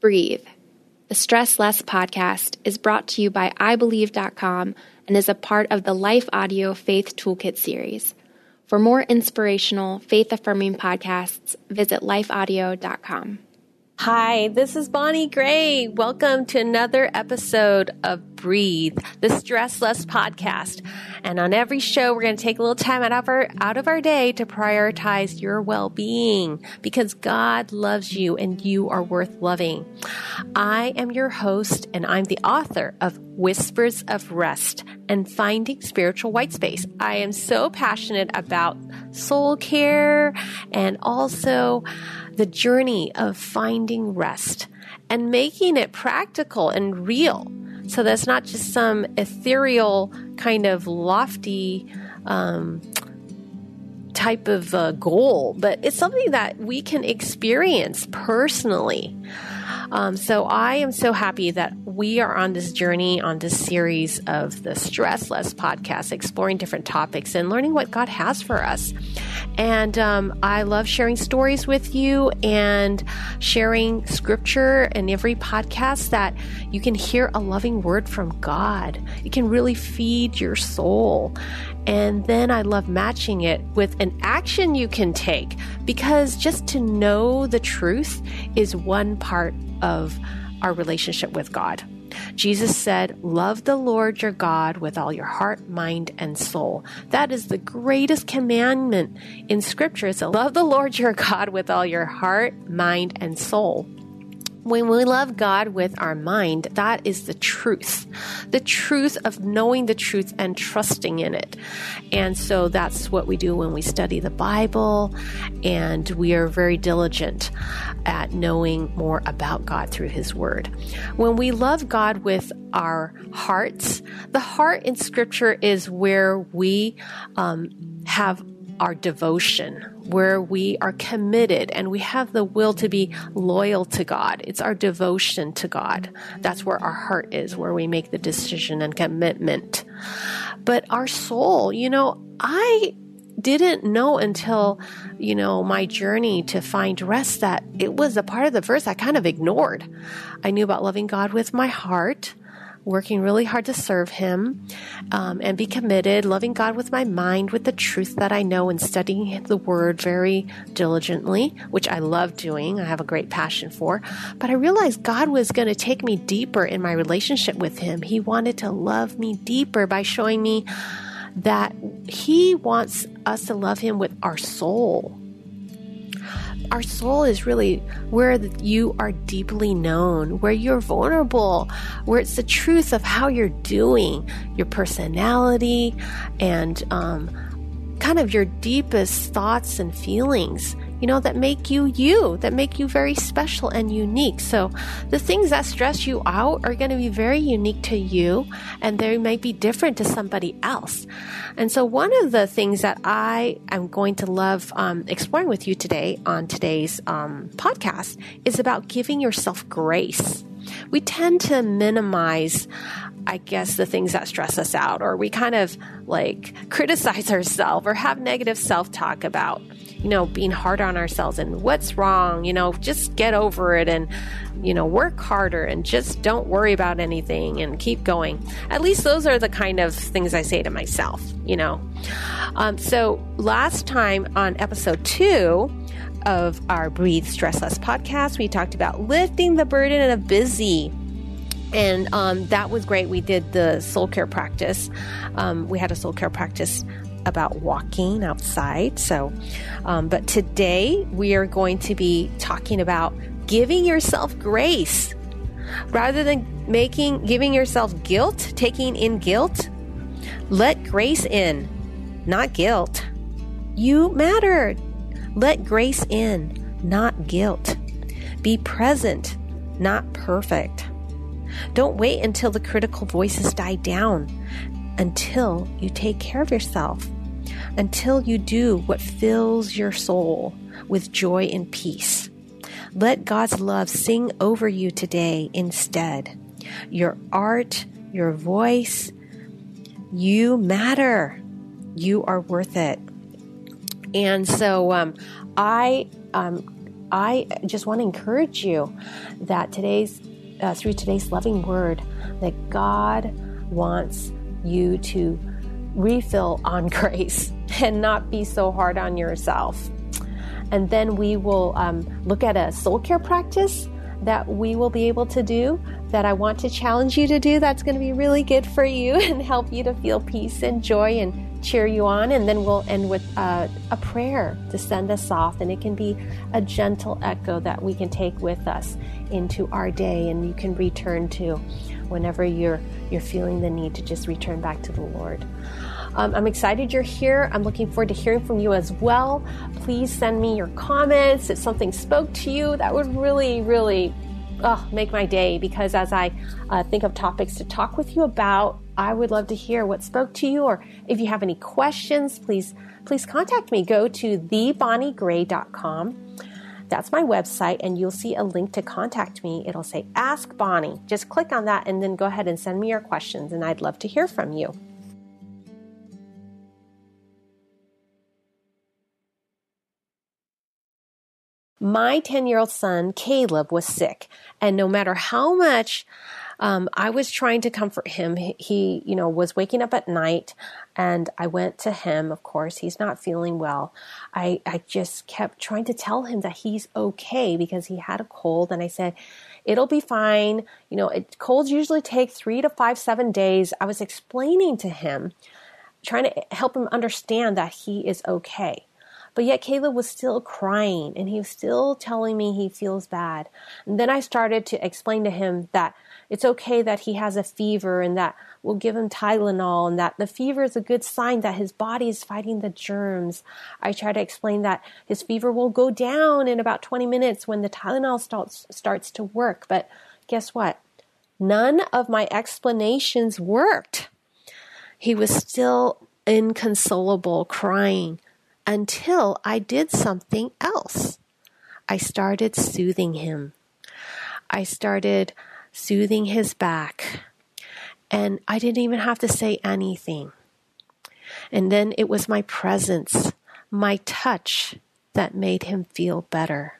Breathe. The Stress Less podcast is brought to you by iBelieve.com and is a part of the Life Audio Faith Toolkit series. For more inspirational, faith affirming podcasts, visit lifeaudio.com. Hi, this is Bonnie Gray. Welcome to another episode of Breathe, the Stress Less podcast. And on every show, we're going to take a little time out of our, out of our day to prioritize your well-being because God loves you and you are worth loving. I am your host and I'm the author of Whispers of Rest and Finding Spiritual White Space. I am so passionate about soul care and also the journey of finding rest and making it practical and real. So that's not just some ethereal kind of lofty um, type of uh, goal, but it's something that we can experience personally. Um, so I am so happy that we are on this journey, on this series of the Stress Less podcast, exploring different topics and learning what God has for us. And um, I love sharing stories with you and sharing scripture in every podcast that you can hear a loving word from God. It can really feed your soul. And then I love matching it with an action you can take because just to know the truth is one part of our relationship with God. Jesus said, Love the Lord your God with all your heart, mind, and soul. That is the greatest commandment in Scripture. So love the Lord your God with all your heart, mind, and soul when we love God with our mind, that is the truth. The truth of knowing the truth and trusting in it. And so that's what we do when we study the Bible, and we are very diligent at knowing more about God through His Word. When we love God with our hearts, the heart in Scripture is where we um, have our devotion, where we are committed and we have the will to be loyal to God. It's our devotion to God. That's where our heart is, where we make the decision and commitment. But our soul, you know, I didn't know until, you know, my journey to find rest that it was a part of the verse I kind of ignored. I knew about loving God with my heart working really hard to serve Him um, and be committed, loving God with my mind, with the truth that I know, and studying the Word very diligently, which I love doing. I have a great passion for. But I realized God was going to take me deeper in my relationship with Him. He wanted to love me deeper by showing me that He wants us to love Him with our soul our soul is really where you are deeply known, where you're vulnerable, where it's the truth of how you're doing, your personality, and um, kind of your deepest thoughts and feelings you know, that make you you, that make you very special and unique. So the things that stress you out are going to be very unique to you and they might be different to somebody else. And so one of the things that I am going to love um, exploring with you today on today's um, podcast is about giving yourself grace. We tend to minimize I guess, the things that stress us out, or we kind of like criticize ourselves or have negative self talk about you know, being hard on ourselves and what's wrong, you know, just get over it and, you know, work harder and just don't worry about anything and keep going. At least those are the kind of things I say to myself, you know. Um, so last time on episode two, of our Breathe Stress Less podcast, we talked about lifting the burden of busy and um, that was great. We did the soul care practice. Um, we had a soul care practice about walking outside. So, um, but today we are going to be talking about giving yourself grace rather than making giving yourself guilt, taking in guilt. Let grace in, not guilt. You matter. Let grace in, not guilt. Be present, not perfect. Don't wait until the critical voices die down until you take care of yourself until you do what fills your soul with joy and peace. Let God's love sing over you today instead. Your art, your voice, you matter. You are worth it. And so um, I um, I just want to encourage you that today's, uh, through today's loving word, that God wants you to refill on grace and not be so hard on yourself. And then we will um, look at a soul care practice that we will be able to do that I want to challenge you to do. That's going to be really good for you and help you to feel peace and joy and cheer you on. And then we'll end with uh, a prayer to send us off. And it can be a gentle echo that we can take with us into our day and you can return to whenever you're, you're feeling the need to just return back to the Lord. Um, I'm excited you're here. I'm looking forward to hearing from you as well. Please send me your comments. If something spoke to you, that would really, really oh, make my day because as I uh, think of topics to talk with you about, I would love to hear what spoke to you, or if you have any questions, please please contact me. Go to thebonniegray.com. That's my website, and you'll see a link to contact me. It'll say Ask Bonnie. Just click on that and then go ahead and send me your questions, and I'd love to hear from you. My 10 year old son, Caleb, was sick. And no matter how much um, I was trying to comfort him, he, you know, was waking up at night and I went to him. Of course, he's not feeling well. I, I just kept trying to tell him that he's okay because he had a cold. And I said, it'll be fine. You know, it, colds usually take three to five, seven days. I was explaining to him, trying to help him understand that he is okay. But yet Caleb was still crying and he was still telling me he feels bad. And then I started to explain to him that it's okay that he has a fever and that we'll give him Tylenol and that the fever is a good sign that his body is fighting the germs. I try to explain that his fever will go down in about 20 minutes when the Tylenol starts, starts to work. But guess what? None of my explanations worked. He was still inconsolable, crying until I did something else. I started soothing him. I started soothing his back. And I didn't even have to say anything. And then it was my presence, my touch that made him feel better.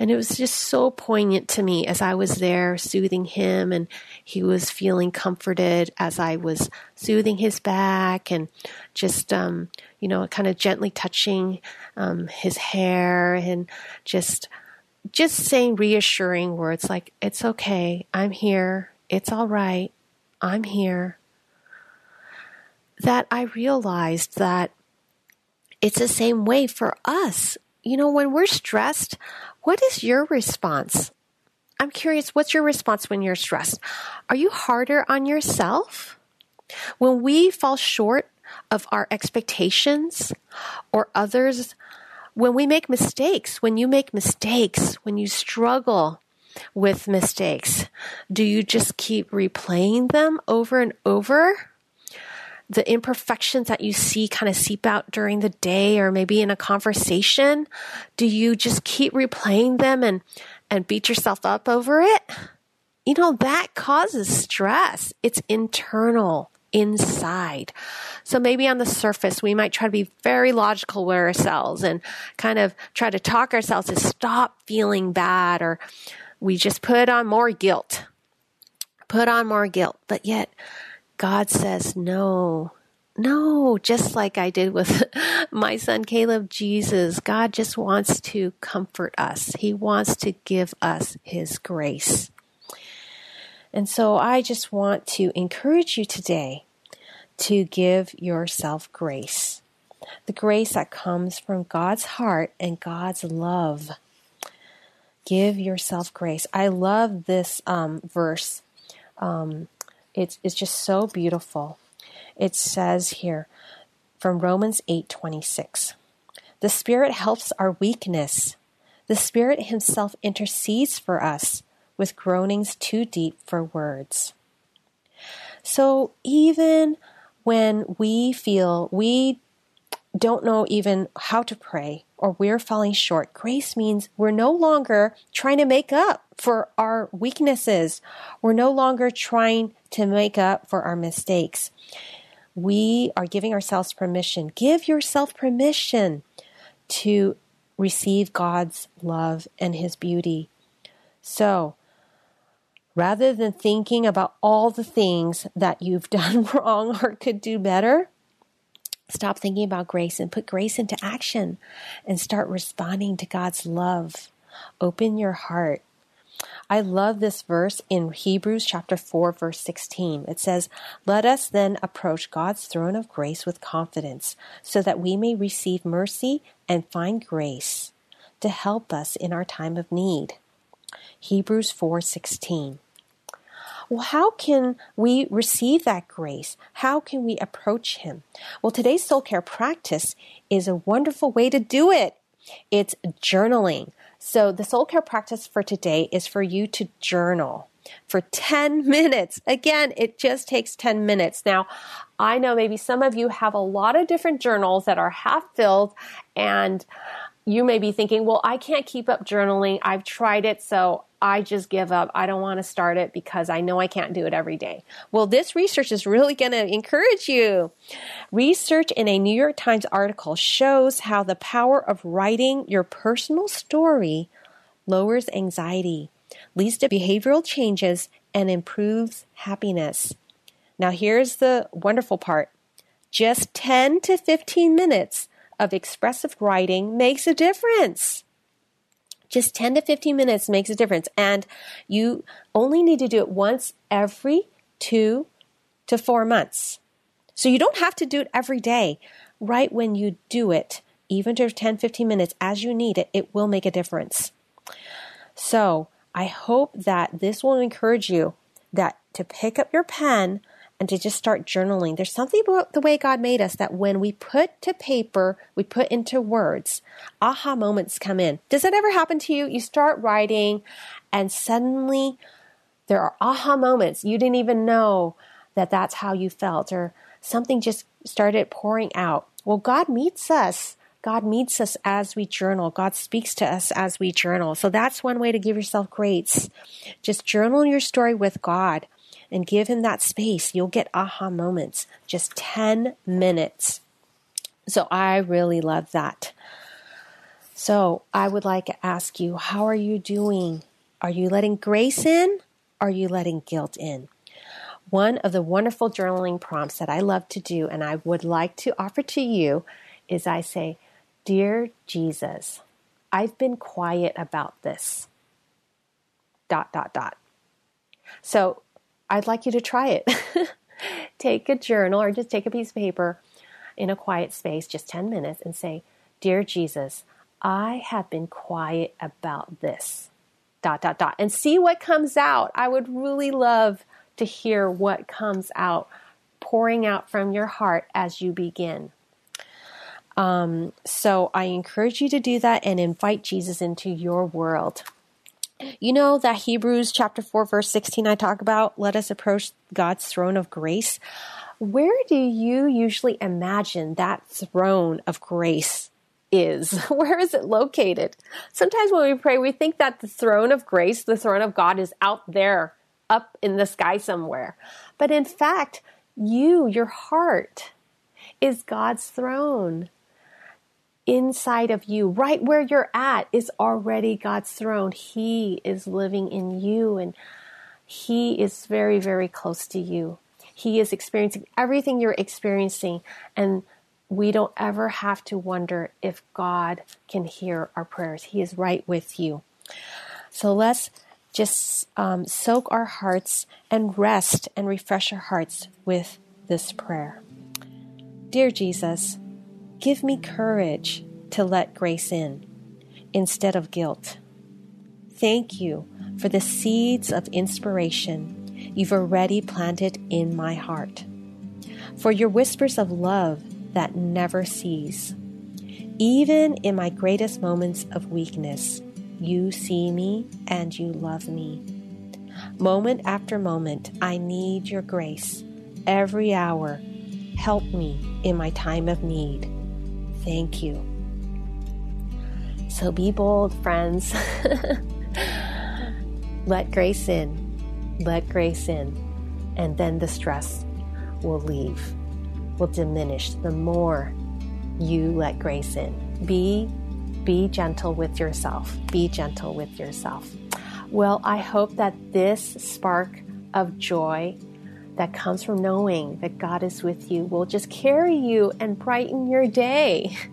And it was just so poignant to me as I was there soothing him and he was feeling comforted as I was soothing his back and just, um, you know, kind of gently touching um, his hair and just, just saying reassuring words like, it's okay. I'm here. It's all right. I'm here. That I realized that it's the same way for us. You know, when we're stressed, what is your response? I'm curious, what's your response when you're stressed? Are you harder on yourself? When we fall short of our expectations or others, when we make mistakes, when you make mistakes, when you struggle with mistakes, do you just keep replaying them over and over? The imperfections that you see kind of seep out during the day or maybe in a conversation? Do you just keep replaying them and, and beat yourself up over it? You know, that causes stress. It's internal inside. So maybe on the surface, we might try to be very logical with ourselves and kind of try to talk ourselves to stop feeling bad or we just put on more guilt. Put on more guilt. But yet God says, no, no, just like I did with my son Caleb, Jesus, God just wants to comfort us. He wants to give us His grace. And so I just want to encourage you today to give yourself grace. The grace that comes from God's heart and God's love. Give yourself grace. I love this um, verse. Um, it's, it's just so beautiful. It says here from Romans 8:26. The Spirit helps our weakness. The Spirit himself intercedes for us with groanings too deep for words. So even when we feel we don't know even how to pray or we're falling short, grace means we're no longer trying to make up for our weaknesses. We're no longer trying to make up for our mistakes. We are giving ourselves permission. Give yourself permission to receive God's love and His beauty. So, rather than thinking about all the things that you've done wrong or could do better, stop thinking about grace and put grace into action and start responding to God's love. Open your heart. I love this verse in Hebrews chapter 4 verse 16. It says, "Let us then approach God's throne of grace with confidence, so that we may receive mercy and find grace to help us in our time of need." Hebrews 4:16. Well, how can we receive that grace? How can we approach Him? Well, today's soul care practice is a wonderful way to do it. It's journaling. So, the soul care practice for today is for you to journal for 10 minutes. Again, it just takes 10 minutes. Now, I know maybe some of you have a lot of different journals that are half filled and you may be thinking, well, I can't keep up journaling. I've tried it, so I just give up. I don't want to start it because I know I can't do it every day. Well, this research is really going to encourage you. Research in a New York Times article shows how the power of writing your personal story lowers anxiety, leads to behavioral changes, and improves happiness. Now, here's the wonderful part just 10 to 15 minutes of expressive writing makes a difference. Just 10 to 15 minutes makes a difference. And you only need to do it once every two to four months. So you don't have to do it every day. Right when you do it, even to 10, 15 minutes as you need it, it will make a difference. So I hope that this will encourage you that to pick up your pen and to just start journaling. There's something about the way God made us that when we put to paper, we put into words, aha moments come in. Does that ever happen to you? You start writing and suddenly there are aha moments. You didn't even know that that's how you felt or something just started pouring out. Well, God meets us. God meets us as we journal. God speaks to us as we journal. So that's one way to give yourself grace. Just journal your story with God and give him that space. You'll get aha moments. Just 10 minutes. So I really love that. So I would like to ask you, how are you doing? Are you letting grace in? Are you letting guilt in? One of the wonderful journaling prompts that I love to do and I would like to offer to you is I say, Dear Jesus, I've been quiet about this. Dot, dot, dot. So I'd like you to try it. take a journal or just take a piece of paper in a quiet space, just 10 minutes, and say, Dear Jesus, I have been quiet about this. Dot, dot, dot. And see what comes out. I would really love to hear what comes out, pouring out from your heart as you begin. Um, so I encourage you to do that and invite Jesus into your world. You know that Hebrews chapter 4 verse 16 I talk about, let us approach God's throne of grace. Where do you usually imagine that throne of grace is? Where is it located? Sometimes when we pray, we think that the throne of grace, the throne of God is out there, up in the sky somewhere. But in fact, you, your heart, is God's throne inside of you, right where you're at, is already God's throne. He is living in you and He is very, very close to you. He is experiencing everything you're experiencing, and we don't ever have to wonder if God can hear our prayers. He is right with you. So let's just um, soak our hearts and rest and refresh our hearts with this prayer. Dear Jesus, Give me courage to let grace in instead of guilt. Thank you for the seeds of inspiration you've already planted in my heart, for your whispers of love that never cease. Even in my greatest moments of weakness, you see me and you love me. Moment after moment, I need your grace. Every hour, help me in my time of need. Thank you. So be bold, friends. Let grace in. Let grace in. And then the stress will leave, will diminish the more you let grace in. Be be gentle with yourself. Be gentle with yourself. Well, I hope that this spark of joy that comes from knowing that God is with you will just carry you and brighten your day.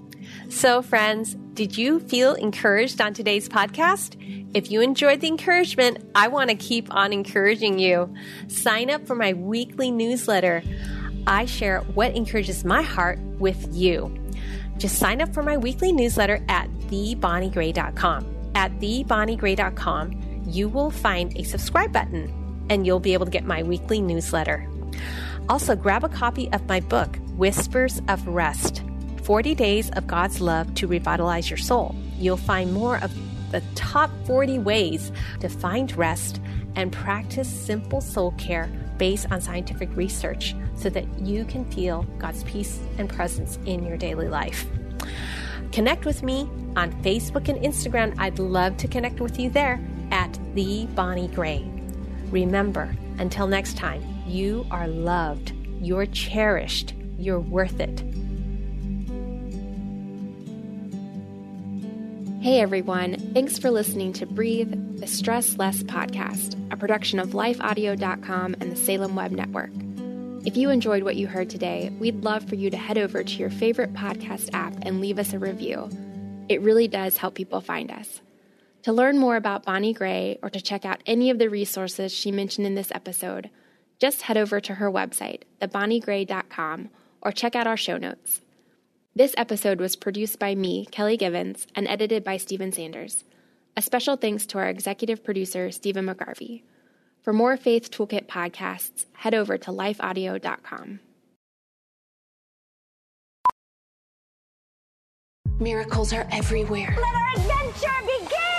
So, friends, did you feel encouraged on today's podcast? If you enjoyed the encouragement, I want to keep on encouraging you. Sign up for my weekly newsletter. I share what encourages my heart with you. Just sign up for my weekly newsletter at thebonniegray.com. At thebonniegray.com, you will find a subscribe button and you'll be able to get my weekly newsletter. Also, grab a copy of my book, Whispers of Rest 40 Days of God's Love to Revitalize Your Soul. You'll find more of the top 40 ways to find rest and practice simple soul care based on scientific research so that you can feel God's peace and presence in your daily life. Connect with me on Facebook and Instagram. I'd love to connect with you there at The Bonnie Gray. Remember, until next time, you are loved, you're cherished, you're worth it. Hey everyone, thanks for listening to Breathe, the Stress Less podcast, a production of lifeaudio.com and the Salem Web Network. If you enjoyed what you heard today, we'd love for you to head over to your favorite podcast app and leave us a review. It really does help people find us. To learn more about Bonnie Gray or to check out any of the resources she mentioned in this episode, just head over to her website, thebonniegray.com, or check out our show notes. This episode was produced by me, Kelly Givens, and edited by Stephen Sanders. A special thanks to our executive producer, Stephen McGarvey. For more Faith Toolkit podcasts, head over to lifeaudio.com. Miracles are everywhere. Let our adventure begin!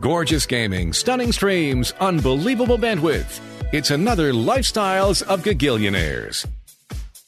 Gorgeous gaming, stunning streams, unbelievable bandwidth. It's another Lifestyles of Gagillionaires.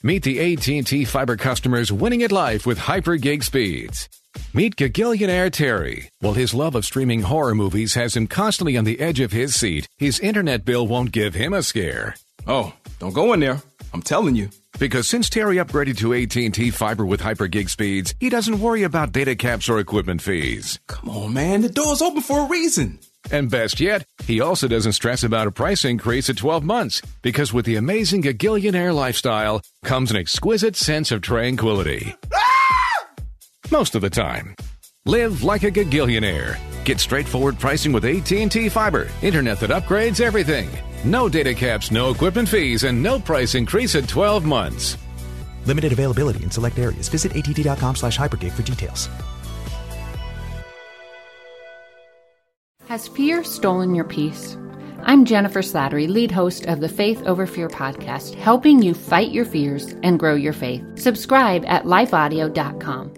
Meet the AT&T fiber customers winning at life with hyper gig speeds. Meet Gagillionaire Terry. While his love of streaming horror movies has him constantly on the edge of his seat, his internet bill won't give him a scare. Oh, don't go in there. I'm telling you. Because since Terry upgraded to AT&T fiber with hyper gig speeds, he doesn't worry about data caps or equipment fees. Come on, man. The door's open for a reason. And best yet, he also doesn't stress about a price increase at 12 months because with the amazing Gagillionaire lifestyle comes an exquisite sense of tranquility. Ah! Most of the time. Live like a Gagillionaire. Get straightforward pricing with AT&T Fiber, internet that upgrades everything. No data caps, no equipment fees, and no price increase at 12 months. Limited availability in select areas. Visit att.com slash hypergig for details. Has fear stolen your peace? I'm Jennifer Slattery, lead host of the Faith Over Fear podcast, helping you fight your fears and grow your faith. Subscribe at lifeaudio.com.